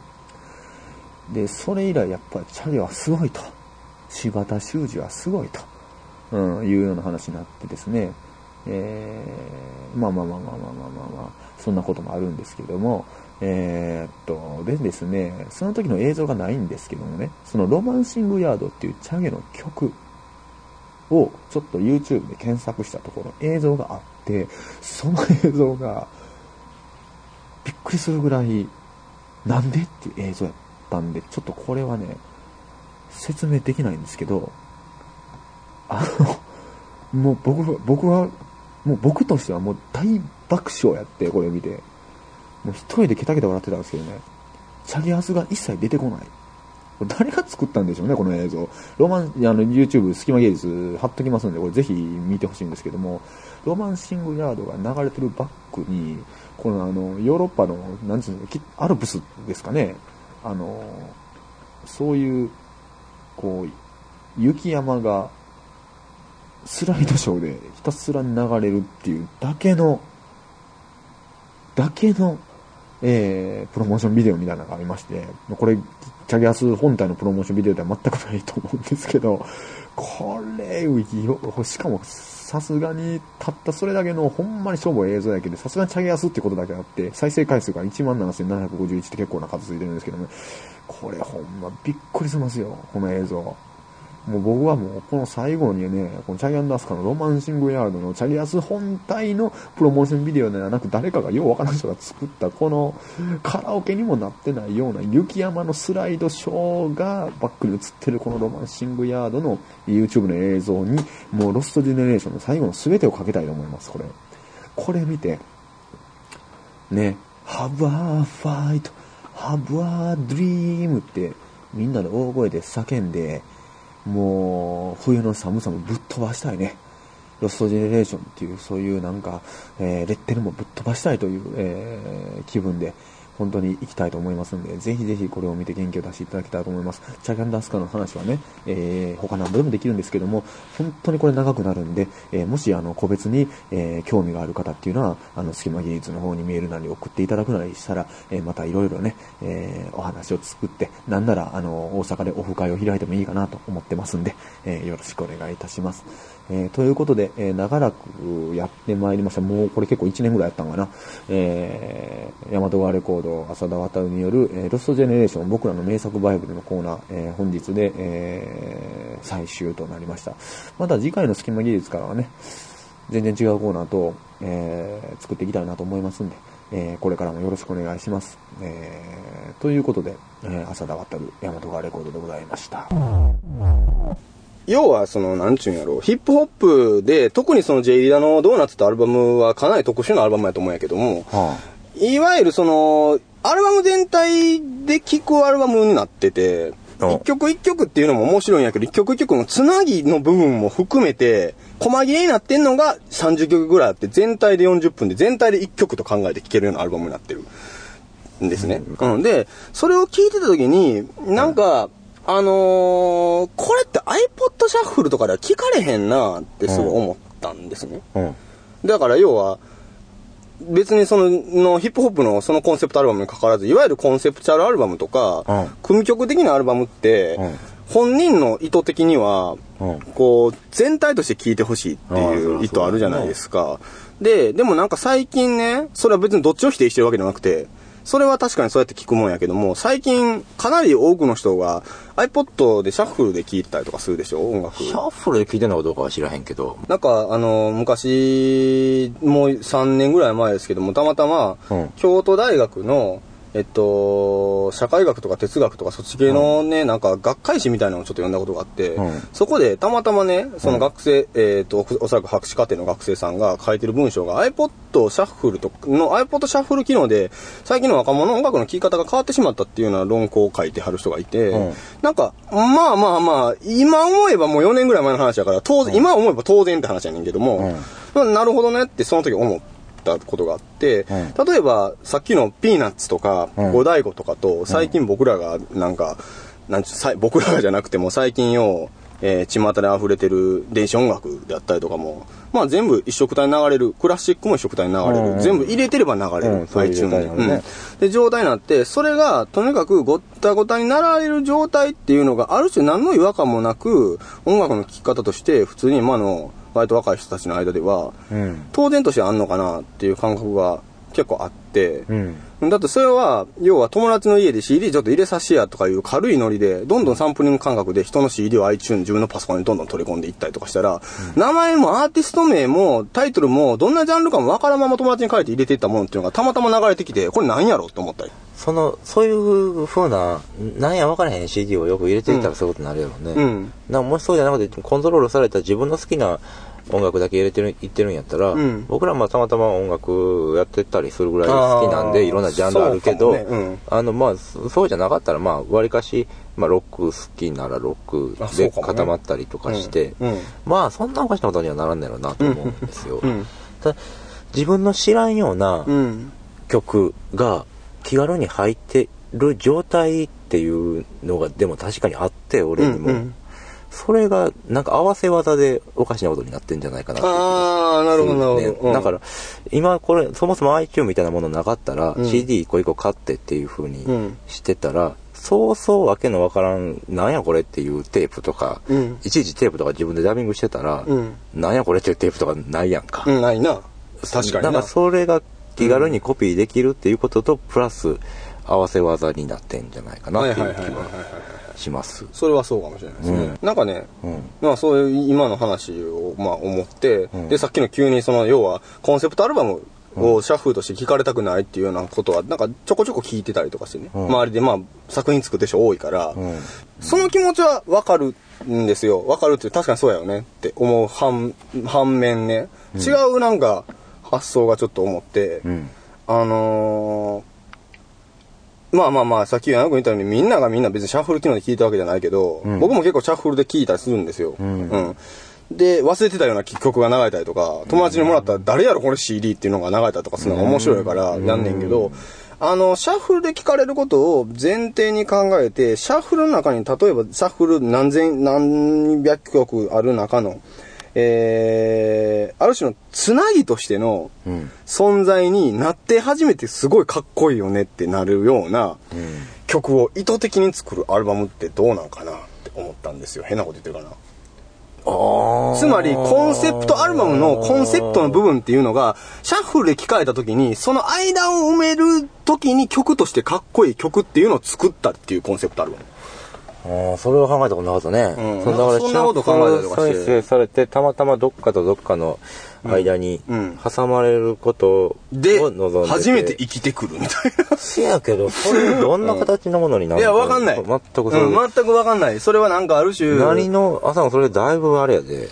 で、それ以来やっぱりチャゲはすごいと。柴田修二はすごいと、うん、いうような話になってですね、えー、まあまあまあまあまあまあまあ、まあ、そんなこともあるんですけども、えー、っと、でですね、その時の映像がないんですけどもね、そのロマンシングヤードっていうチャゲの曲をちょっと YouTube で検索したところ映像があって、その映像がびっくりするぐらい、なんでっていう映像やったんで、ちょっとこれはね、説明できないんですけど、あの、もう僕は、僕は、もう僕としてはもう大爆笑やって、これ見て。もう一人でケタケタ笑ってたんですけどね、チャゲアスが一切出てこない。これ誰が作ったんでしょうね、この映像。ロマン、あの、YouTube、隙間芸術貼っときますんで、これぜひ見てほしいんですけども、ロマンシングヤードが流れてるバックに、このあの、ヨーロッパの、なんつうの、アルプスですかね、あの、そういう、こう、雪山が、スライドショーでひたすら流れるっていうだけの、だけの、えー、プロモーションビデオみたいなのがありまして、これ、チャゲアス本体のプロモーションビデオでは全くないと思うんですけど、これ、しかも、さすがに、たったそれだけの、ほんまにしょぼ映像やけど、さすがにチャゲアスってことだけあって、再生回数が17,751って結構な数ついてるんですけどね、これほんまびっくりしますよ、この映像。もう僕はもうこの最後にね、このチャギアンダースカのロマンシングヤードのチャギアス本体のプロモーションビデオではなく誰かがようわからん人が作ったこのカラオケにもなってないような雪山のスライドショーがバックに映ってるこのロマンシングヤードの YouTube の映像にもうロストジェネレーションの最後の全てをかけたいと思います、これ。これ見て、ね、Have a fight, have a dream ってみんなで大声で叫んで、もう、冬の寒さもぶっ飛ばしたいね。ロストジェネレーションっていう、そういうなんか、えーレッテルもぶっ飛ばしたいという、えー気分で、本当に行きたいと思いますんで、ぜひぜひこれを見て元気を出していただきたいと思います。チャギャンダスカの話はね、えー他何度でもできるんですけども、本当にこれ長くなるんで、えーもしあの、個別に、えー興味がある方っていうのは、あの、隙間技術の方にメールなり送っていただくなりしたら、えまたいろいろね、えお話を作って、なんなら、あの、大阪でオフ会を開いてもいいかなと思ってますんで、えよろしくお願いいたします。えーということで、えー長らくやってまいりました。もうこれ結構1年ぐらいやったんかな。えー、ヤマト川レコード、浅田渡による、えーロストジェネレーション、僕らの名作バイブルのコーナー、えー本日で、えー最終となりました。また次回の隙間技術からはね、全然違うコーナーと、えー作っていきたいなと思いますんで、えーこれからもよろしくお願いします。えーということで、えー浅田渡る、ヤマト川レコードでございました。要は、その、なんちゅうんやろ、ヒップホップで、特にその J リーダーのドーナツってアルバムはかなり特殊なアルバムやと思うんやけども、いわゆるその、アルバム全体で聴くアルバムになってて、うん一曲一曲っていうのも面白いんやけど、一曲一曲のつなぎの部分も含めて、細切れになってんのが30曲ぐらいあって、全体で40分で、全体で1曲と考えて聴けるようなアルバムになってるんですね。うん。で、それを聞いてた時に、なんか、あのーこれって iPod シャッフルとかでは聞かれへんなってすごい思ったんですね。うん。だから要は、別にその、のヒップホップのそのコンセプトアルバムに関わらず、いわゆるコンセプチャルアルバムとか、うん組曲的なアルバムって、うん本人の意図的には、うんこう、全体として聴いてほしいっていう意図あるじゃないですか。で、でもなんか最近ね、それは別にどっちを否定してるわけじゃなくて、それは確かにそうやって聞くもんやけども、最近かなり多くの人が iPod でシャッフルで聴いたりとかするでしょ？音楽。シャッフルで聞いてんのかどうかは知らへんけど。なんか、あの、昔、もう3年ぐらい前ですけども、たまたま、うん京都大学の、えっと、社会学とか哲学とかそっち系のね、なんか学会誌みたいなのをちょっと読んだことがあって、うん。そこでたまたまね、その学生、えっと、おおそらく博士課程の学生さんが書いてる文章が iPod シャッフルとの iPod シャッフル機能で最近の若者の音楽の聴き方が変わってしまったっていうような論考を書いてはる人がいて、うん。なんか、まあまあまあ、今思えばもう4年ぐらい前の話だから、当然、今思えば当然って話やねんけども、なるほどねってその時思ったことがあって、う例えばさっきのピーナッツとか、うん。五大悟とかと、最近僕らがなんか、なんちゅうさい僕らがじゃなくても最近よう、えー、巷で溢れてる電子音楽であったりとかも、まあ全部一色体に流れる、クラシックも一色体に流れる、うん。うん全部入れてれば流れる、うん。うん。で、状態になって、それが、とにかくごったごたになられる状態っていうのが、ある種何の違和感もなく、音楽の聴き方として、普通に今の、割と若い人たちの間では、うん。当然としてあんのかなっていう感覚が結構あって、うん。だってそれは、要は友達の家で CD ちょっと入れさせやとかいう軽いノリで、どんどんサンプリング感覚で人の CD を iTunes 自分のパソコンにどんどん取り込んでいったりとかしたら、名前もアーティスト名もタイトルもどんなジャンルかもわからんまま友達に書いて入れていったものっていうのがたまたま流れてきて、これ何やろと思ったり。その、そういう風な、なんや分からへん CD をよく入れていったらそういうことになるやろうね。うん。なんかもしそうじゃなくて、コントロールされた自分の好きな音楽だけ入れてる、言ってるんやったら、うん。僕らもたまたま音楽やってたりするぐらい好きなんで、いろんなジャンルあるけど、ね。うん。あの、まあ、そそうじゃなかったら、まあ、割かし、まあ、ロック好きならロックで固まったりとかして、うん。うん。まあ、そんなおかしなことにはならんだろうなと思うんですよ。自分の知らんようなうん。曲が気軽に入ってる状態っていうのがでも確かにあって俺にも、うんうん。それがなんか合わせ技でおかしなことになってんじゃないかなああ、なるほど、なるねほど。うん。だから、今これ、そもそも iTunes みたいなものなかったら、うん。CD 一個一個買ってっていう風にうん。してたら、そうそうわけのわからん、なんやこれっていうテープとか、うん。いちいちテープとか自分でダビングしてたら、うん。なんやこれっていうテープとかないやんか。うん、ないな。確かにな。なんかそれが気軽にコピーできるっていうことと、プラス合わせ技になってんじゃないかなっていう気はします。それはそうかもしれないですね。なんかね、うん。まあそういう今の話をまあ思って、うんでさっきの急にその要はコンセプトアルバムをシャッフルとして聞かれたくないっていうようなことはなんかちょこちょこ聞いてたりとかしてね、うん周りでまあ作品作ってる人多いから、うん。その気持ちはわかるんですよ。わかるって確かにそうやよねって思う反反面ね、違うなんか発想がちょっと思って、うん。あのーまあまあまあ、さっき柳君言ったように、みんながみんな別にシャッフル機能で聞いたわけじゃないけど、うん。僕も結構シャッフルで聞いたりするんですよ。うん。で、忘れてたような曲が流れたりとか、友達にもらったら誰やろこれ CD っていうのが流れたりとかするのが面白いからやんねんけど、あの、シャッフルで聞かれることを前提に考えて、シャッフルの中に、例えばシャッフル何千、何百曲ある中の、えー、ある種のつなぎとしてのうん。存在になって初めてすごいかっこいいよねってなるようなうん。曲を意図的に作るアルバムってどうなんかなって思ったんですよ。変なこと言ってるかな。つまり、コンセプトアルバムのコンセプトの部分っていうのが、シャッフルで聞かれた時に、その間を埋める時に曲としてかっこいい曲っていうのを作ったっていうコンセプトアルバム。ああ、それは考えたことなかったね。うんそからそんなこと考えたりとかして再生されて、たまたまどっかとどっかの間にうん挟まれることをで望んでて。、初めて生きてくるみたいな。せやけど、それどんな形のものになるいや、わかんない。全くそれ、うん、全くわかんない。それはなんかある種。何の、朝のそれだいぶあれやで、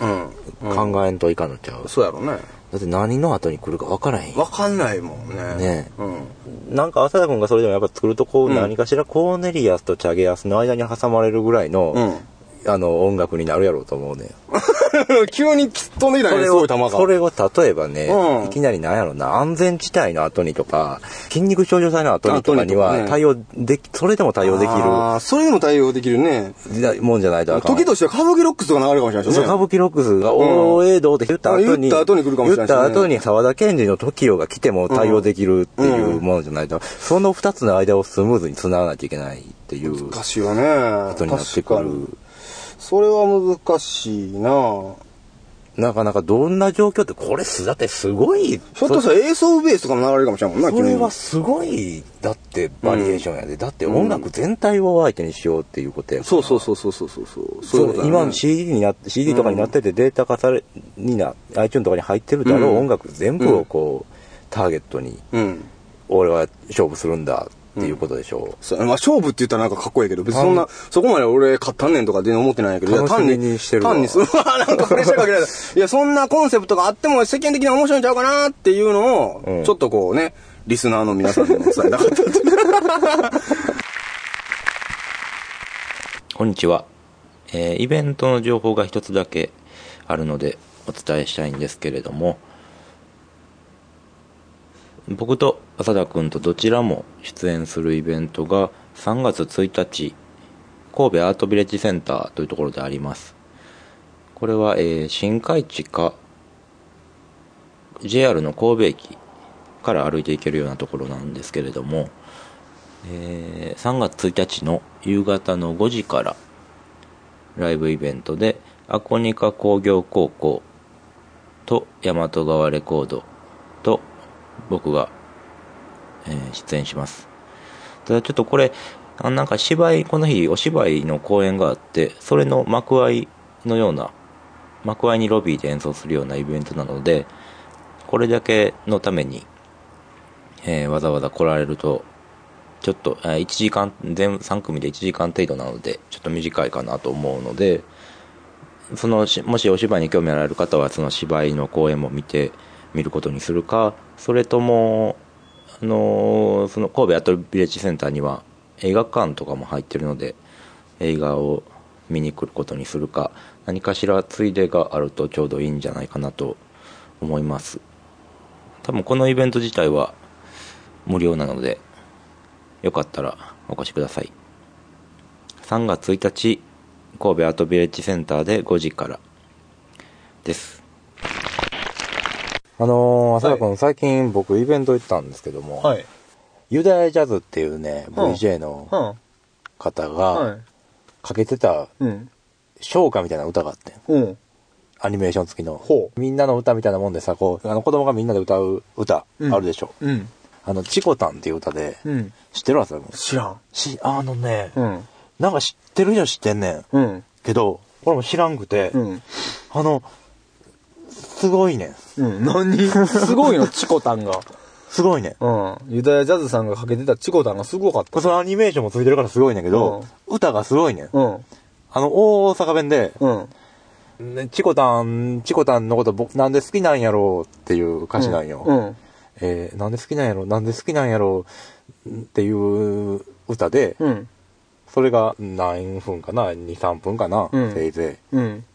うん。考えんといかんのちゃう。そうやろうね。だって何の後に来るか分からへんやんわかんないもんね。ねうん。なんか浅田君がそれでもやっぱ作るとこう、うん何かしらコーネリアスとチャゲアスの間に挟まれるぐらいの、うん。あの音楽になるやろうと思うねん 急に飛んできたね、すごい球が。それを例えばね、うんいきなりなんやろな、安全地帯の後にとか、筋肉症状剤の後にとかには対応でき、それでも対応できあーそれでも対応できるね。るもんじゃないとあかん。時としては歌舞伎ロックスとか流れるかもしれないしね。歌舞伎ロックスが、おーえーどうって言った後に、言った後に来るかもしれないしね言った後に沢田研二の TOKIO が来ても対応できるっていうものじゃないと、その二つの間をスムーズに繋がなきゃいけないっていう難しいよね。ことになってくる。それは難しいな。なかなかどんな状況って、これす、だってすごい、ひょっとしたらエースオブベースとかの流れかもしれんもんな、それ君はすごい、だってバリエーションやで。だって音楽全体を相手にしようっていうことやから。そうそうそうそうそうそうそう。ね。今の CD にな CD とかになっててデータ化され、にな、iTunes とかに入ってるだろう、うん音楽全部をこう、ターゲットに、うん。俺は勝負するんだっていうことでしょそう。まあ、勝負って言ったらなんかかっこいいけど、別にそんな、そこまで俺勝ったんねんとか全然思ってないんやけど、いや単楽しみにしてるわ。単にす、うわなんかプレッシャーかけられた。いや、そんなコンセプトがあっても世間的には面白いんちゃうかなっていうのを、うん。ちょっとこうね、リスナーの皆さんにも伝えたかった。っていう。こんにちは。えーイベントの情報が一つだけあるのでお伝えしたいんですけれども、僕と浅田くんとどちらも出演するイベントが3月1日、神戸アートビレッジセンターというところであります。これは、えー新海地か JR の神戸駅から歩いて行けるようなところなんですけれども、えー3月1日の夕方の5時からライブイベントでアコニカ工業高校と大和川レコードと僕が、えー出演します。ただちょっとこれあなんか芝居この日お芝居の公演があってそれの幕間のような幕間にロビーで演奏するようなイベントなのでこれだけのために、えーわざわざ来られるとちょっと、えー1時間、全3組で1時間程度なので、ちょっと短いかなと思うので、その、もしお芝居に興味あられる方は、その芝居の公演も見てみることにするか、それとも、あのその神戸アートビレッジセンターには映画館とかも入ってるので、映画を見に来ることにするか、何かしらついでがあるとちょうどいいんじゃないかなと思います。多分このイベント自体は無料なので、よかったらお越しください。3月1日、神戸アートビレッジセンターで5時からです。あのー、浅田君、最近僕イベント行ったんですけども、はい。ユダヤジャズっていうね、うん VJ のは方はがかけてたい。うん。唱歌みたいな歌があって、うん。アニメーション付きのほ。みんなの歌みたいなもんでさ、こう、あの子供がみんなで歌う歌うんあるでしょ。うん。あの、チコタンっていう歌で、うん。知ってる浅田君？知らん。し、あのね、うん。なんか知ってる人は知ってんねん。うん。けど、俺も知らんくて、うん。あの、すごいねん。うん。何？すごいの、チコタンが。すごいねん。うん。ユダヤジャズさんがかけてたチコタンがすごかった。そのアニメーションもついてるからすごいねんけど、歌がすごいねん。うん。あの、大阪弁で、うん。ねチコタン、チコタンのこと僕なんで好きなんやろうっていう歌詞なんよ。うん。えーなんで好きなんやろうなんで好きなんやろうっていう歌で、うん。それが何分かな ?2、3分かな、うんせいぜうん。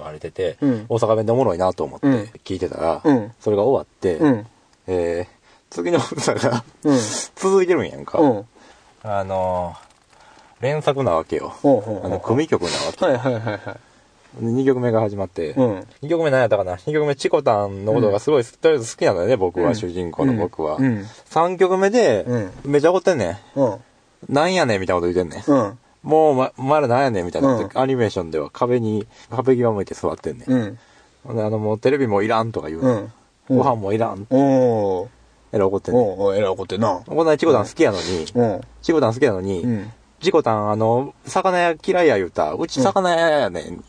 い流れてて、うん大阪弁でおもろいなと思ってうん聞いてたら、うんそれが終わって、うん。えー次の歌がうん。続いてるんやんか。うん。あのー連作なわけよ。あの、組曲なわけ。はいはいはいはい。2曲目が始まって、うん。2曲目何やったかな ?2 曲目、チコタンのことがすごい、とりあえず好きなんだよね、僕は、うん主人公の僕は。うん。3曲目で、めちゃ怒ってんねうん。ん。なんやねんみたいなこと言ってんねん。うん。もう、ま、まだなんやねんみたいな、うんアニメーションでは壁に、壁際向いて座ってんねん。うん。であの、もうテレビもいらんとか言う。うん。ご飯もいらん。おー。えらい怒ってんねん。おー、えらい怒ってんな。こんなにチコタン好きやのに、うん。チコタン好きやのに、うん。チコタン、あの、魚屋嫌いや言うた。うち魚屋やねん。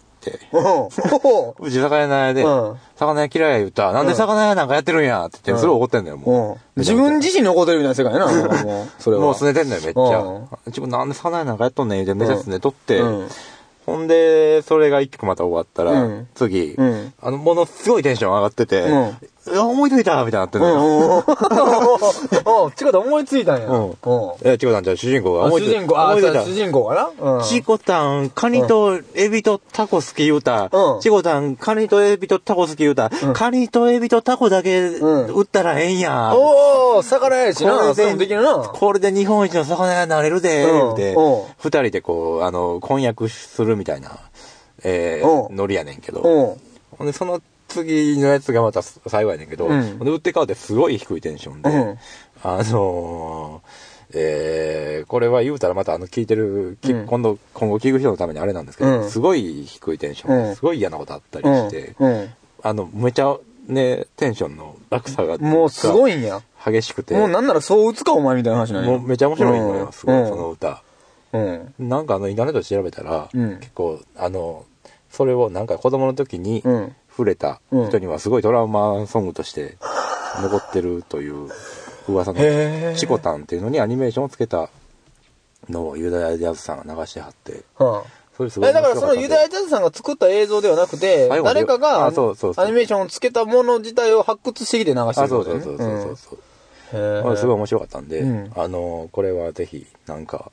うち魚屋で、うん魚屋嫌いや言うた。なんで魚屋なんかやってるんやって言って、すごい怒ってんのよ、もう。うん。自分自身に怒ってるみたいな世界やな、もう。それは。もう拗ねてんのよ、めっちうゃ。ちょ、なんで魚屋なんかやっとんねん言うて、めっちゃ拗ねとって。うん。ほんで、それが一曲また終わったら、うん次、うんあの、ものすごいテンション上がってて、思いついたみたいになってんうのよ。ん。おチコタン思いついたんや。うんうん。え、チコタンじゃあ主人公があ思いついた。主人公、あ、主人公かなうん。チコタン、カニとエビとタコ好き言うた。うんチコタン、カニとエビとタコ好き言うた。カニとエビとタコだけうん売ったらええんや。おー、魚やしな。これそできるな。これで日本一の魚屋になれるで、うん言うん、二人でこう、あの、婚約するみたいな、えー、うんノリやねんけど。うん。ほんで、その次のやつがまた最後やねんけど、うん打って変わってすごい低いテンションで、うんあのー、えー、これは言うたらまたあの聞いてる、きうん今度、今後聞く人のためにあれなんですけど、うんすごい低いテンション、うんすごい嫌なことあったりうんして、うん。あの、めちゃね、テンションの落差が、もうすごいんや。激しくて、もうなんならそう打つかお前みたいな話なんや。もうめちゃ面白いのよ、すごい、うんその歌。うん。なんかあの、インターネットで調べたら、うん結構、あの、それをなんか子供の時にうん触れた人にはすごいトラウマソングとして残ってるという噂のチコタンっていうのにアニメーションをつけたのをユダヤジャズさんが流してはって、はそれすごいえ、だからそのユダヤヤジャズさんが作った映像ではなくて、誰かがアニメーションをつけたもの自体を発掘してきて流してあ、るそうそうそうそうそうそう。うんへー。まあすごい面白かったんで、うん。あの、これはぜひ、なんか、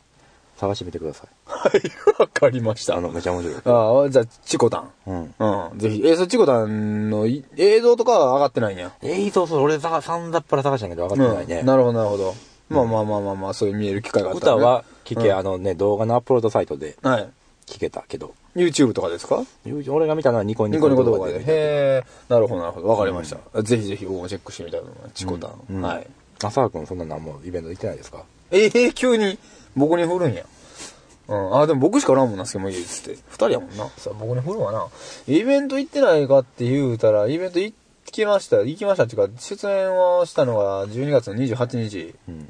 探してみてください。はい、わかりました。あの、めちゃ面白い。ああ、じゃあ、チコタン。うん。うん。ぜひ、え、それチコタンのい映像とかは上がってないんや？えー、そうそう、俺さ、さんだっぱら探したんやけど分かってないね。うんなるほど、なるほど。まあまあまあまあまあ、そういう見える機会があった歌は聞け、うんあのね、動画のアップロードサイトではい。聞けたけど、YouTube とかですか？俺が見たのはニコニニココニコ動画で。へえ。なるほど、なるほど。わかりました。ぜひぜひ僕もチェックしてみたいと思います。チコタン。うんはい。浅田君そんな何もイベント行ってないですか？ええ急に僕に振るんや。うん。あ、でも僕しかおらんもんな、スケモいいっつって。二人やもんな。さあ、僕に振るわな。イベント行ってないかって言うたら、イベント行きました。行きましたっていうか、出演をしたのが12月の28日。うん。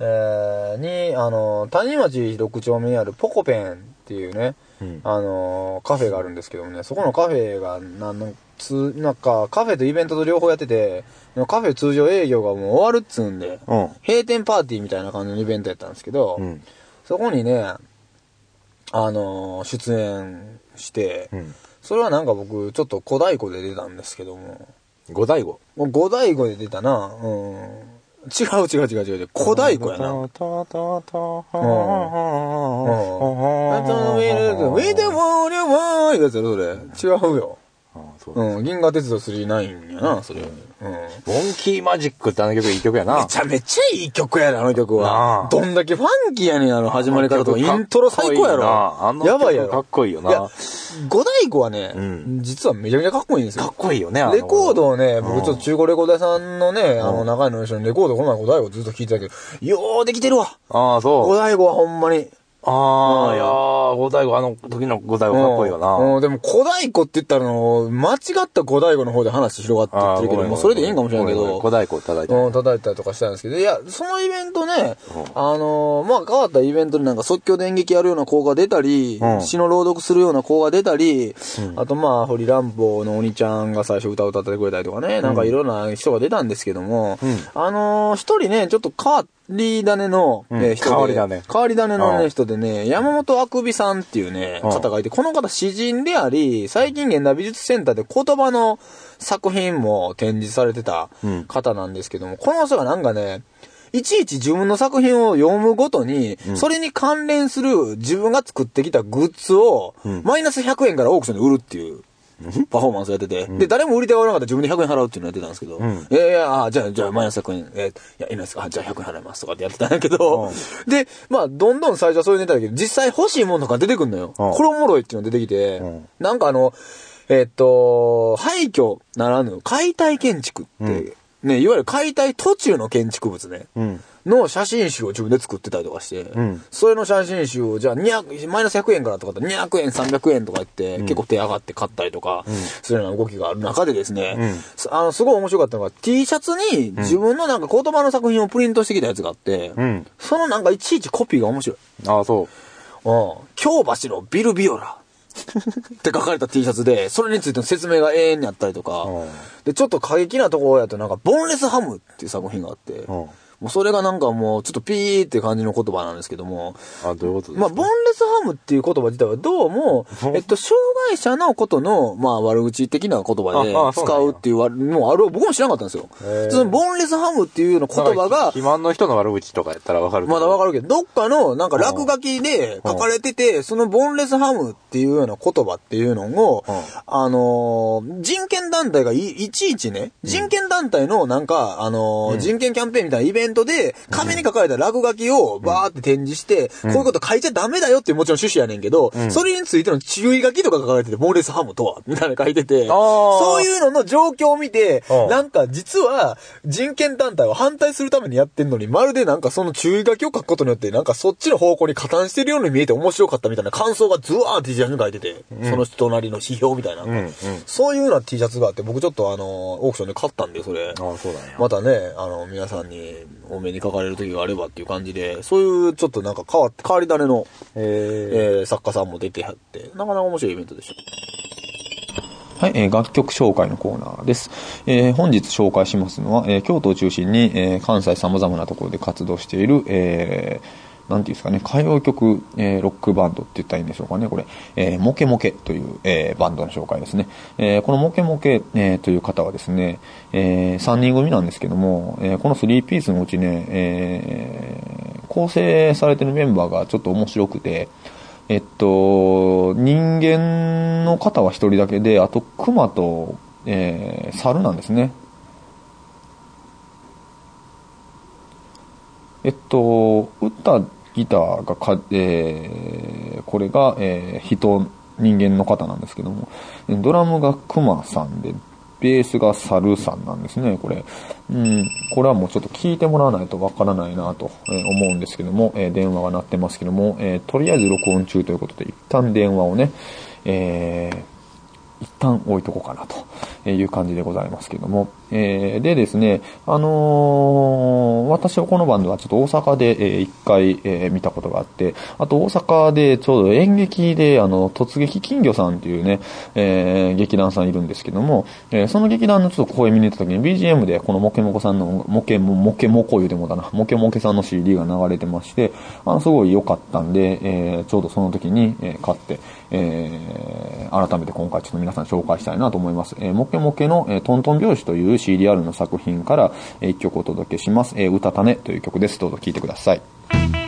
えーに、あの、谷町6丁目にあるポコペンっていうね、うんあの、カフェがあるんですけどもね、そこのカフェが、なんの、つ、なんか、カフェとイベントと両方やってて、カフェ通常営業がもう終わるっつうんで、うん閉店パーティーみたいな感じのイベントやったんですけど、うん。そこにね、あの、出演して、うん。それはなんか僕、ちょっと小太鼓で出たんですけども、五大悟。もう五太鼓で出たな、うん。違う違う違う違う、小太鼓やな。うん。あと、ウィル、ウィル、ウォーリュワーいうやつやろ、それ。違うよ。あそううん。銀河鉄道39やな、それ。うん。モンキーマジックってあの曲いい曲やな。めちゃめちゃいい曲やな、あの曲なはあ。どんだけファンキーやねん、あの始まり方とか。イントロ最高やろ。あのやばいやろ。曲かっこいいよな。いや、五太鼓はね、うん実はめちゃめちゃかっこいいんですよ。かっこいいよね、レコードをね、僕うんちょっと中古レコード屋さんのね、あの、中井の一緒にレコードこの前五太鼓ずっと聴いてたけど、よーできてるわ。ああ、五そう。太鼓はほんまに。ああ、うんいやー、五大悟、あの時の五大悟かっこいいよな。うん、でも小太鼓って言ったらの、間違った小太鼓の方で話広がってってるけど、もうそれでいいんかもしれんけど。五大悟叩いて。うん、叩いたりとかしたんですけど、いや、そのイベントね、あのーまあ、変わったイベントでなんか即興で演劇やるような子が出たり、うん。詩の朗読するような子が出たり、あとまあ、フリランボのお兄ちゃんが最初歌を歌ってくれたりとかね、なんかいろんな人が出たんですけども、あのー一人ね、ちょっと変わり種の、うん。えー人で変わり種。変わり種のね、うん。人でね、山本あくびさんっていうね、うん。方がいて、この方詩人であり、最近現代美術センターで言葉の作品も展示されてたうん。方なんですけども、この人がなんかね、いちいち自分の作品を読むごとに、それに関連する自分が作ってきたグッズを、マイナス100円からオークションで売るっていう。パフォーマンスをやってて、で、誰も売り手がおらなかったら自分で100円払うっていうのをやってたんですけど、ん。いやいや、あじゃあ、じゃあ、マイナス100円、えいや、いないですかあじゃあ100円払いますとかってやってたんだけど、で、まあ、どんどん最初はそういうネタだけど、実際欲しいものとか出てくんのよ。うん。これおもろいっていうのが出てきて、ん。なんかあの、えっと、廃墟ならぬ解体建築って、ね、いわゆる解体途中の建築物ね。うん。の写真集を自分で作ってたりとかして、んそれの写真集をじゃあ200、マイナス100円からとかだったら200円、300円とか言って、結構手上がって買ったりとか、そういうような動きがある中でですね、すあの、すごい面白かったのが T シャツに自分のなんか言葉の作品をプリントしてきたやつがあって、うん。そのなんかいちいちコピーが面白い。ああ、そう。うん。京橋のビルビオラ。って書かれた T シャツで、それについての説明が永遠にあったりとか。うん、で、ちょっと過激なところやとなんか、ボンレスハムっていう作品があって、んもうそれがなんかもう、ちょっとピーって感じの言葉なんですけども、あどういうことですまあ、かボンレスハムっていう言葉自体はどうも、えっと、障害者のことの、まあ、悪口的な言葉で使うっていうもある、僕も知らなかったんですよ。そのボンレスハムっていうような言葉が、肥満の人の悪口とかやったらわかるまだわかるけど、どっかのなんか落書きで書かれてて、そのボンレスハムっていうような言葉っていうのを、うん。あのー人権団体がいいちいちね、人権団体のなんか、あのー人権キャンペーンみたいなイベンントで、紙に書かれた落書きをバーって展示して、こういうこと書いちゃダメだよっていうもちろん趣旨やねんけど、それについての注意書きとか書かれてて、モーレスハムとは、みたいなの書いてて、そういうのの状況を見てう、んなんか実は人権団体は反対するためにやってんのに、まるでなんかその注意書きを書くことによって、なんかそっちの方向に加担してるように見えて面白かったみたいな感想がズワーって T シャツに書いてて、その人なりの指標みたいな、そういうような T シャツがあって、僕ちょっとあの、オークションで買ったんで、それ。ああ、そうだね。またね、あの、皆さんにお目にかかれる時があればっていう感じで、そういうちょっとなんか変わ変わり種の、ええー作家さんも出てはって、なかなか面白いイベントでした。はい、えー楽曲紹介のコーナーです。えー本日紹介しますのは、えー京都を中心に、えー関西様々なところで活動している、えーなんていうんですかね、歌謡曲、えーロックバンドって言ったらいいんでしょうかね、これ。えーモケモケという、えーバンドの紹介ですね。えーこのモケモケ、えーという方はですね、え3人組なんですけども、えーこの3ピースのうちね、えー構成されてるメンバーがちょっと面白くて、えっと、人間の方は一人だけで、あと、熊と、えー猿なんですね。えっと、歌、ギターがか、えーこれが、えー人、人間の方なんですけども、ドラムが熊さんで、ベースが猿さんなんですね、これ。うん、これはもうちょっと聞いてもらわないとわからないなと思うんですけども、えー電話が鳴ってますけども、えーとりあえず録音中ということで、一旦電話をね、えー一旦置いとこうかなという感じでございますけども。えーでですね、あのー私はこのバンドはちょっと大阪で、えー一回、えー見たことがあって、あと大阪でちょうど演劇で、あの、突撃金魚さんっていうね、えー劇団さんいるんですけども、えーその劇団のちょっと公演見に行った時に BGM でこのモケモコさんの、モケモ、モケモコ言うてもうたな、モケモケさんの CD が流れてまして、あの、すごい良かったんで、えーちょうどその時に、えー買って、えー改めて今回ちょっと皆さん紹介したいなと思います。えーモケモケの、えートントン拍子という CDR の作品から、えー一曲お届けします。えー歌種という曲です。どうぞ聴いてください。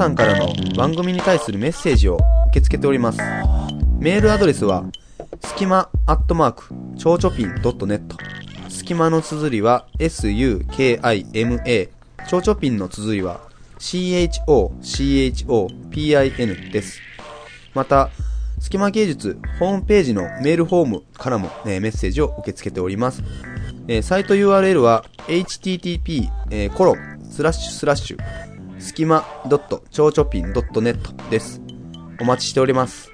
さんからの番組に対するメッセージを受け付けております。メールアドレスはすきまアットマークちょうちょぴん .net すきまの綴りは sukima ちょうちょぴんの綴りは CHOCHOPIN です。また、スキマ芸術ホームページのメールフォームからも、ね、メッセージを受け付けております。えーサイト URL は http:// コロスラッシュスラッシュスキマ .chochopin.net です。お待ちしております。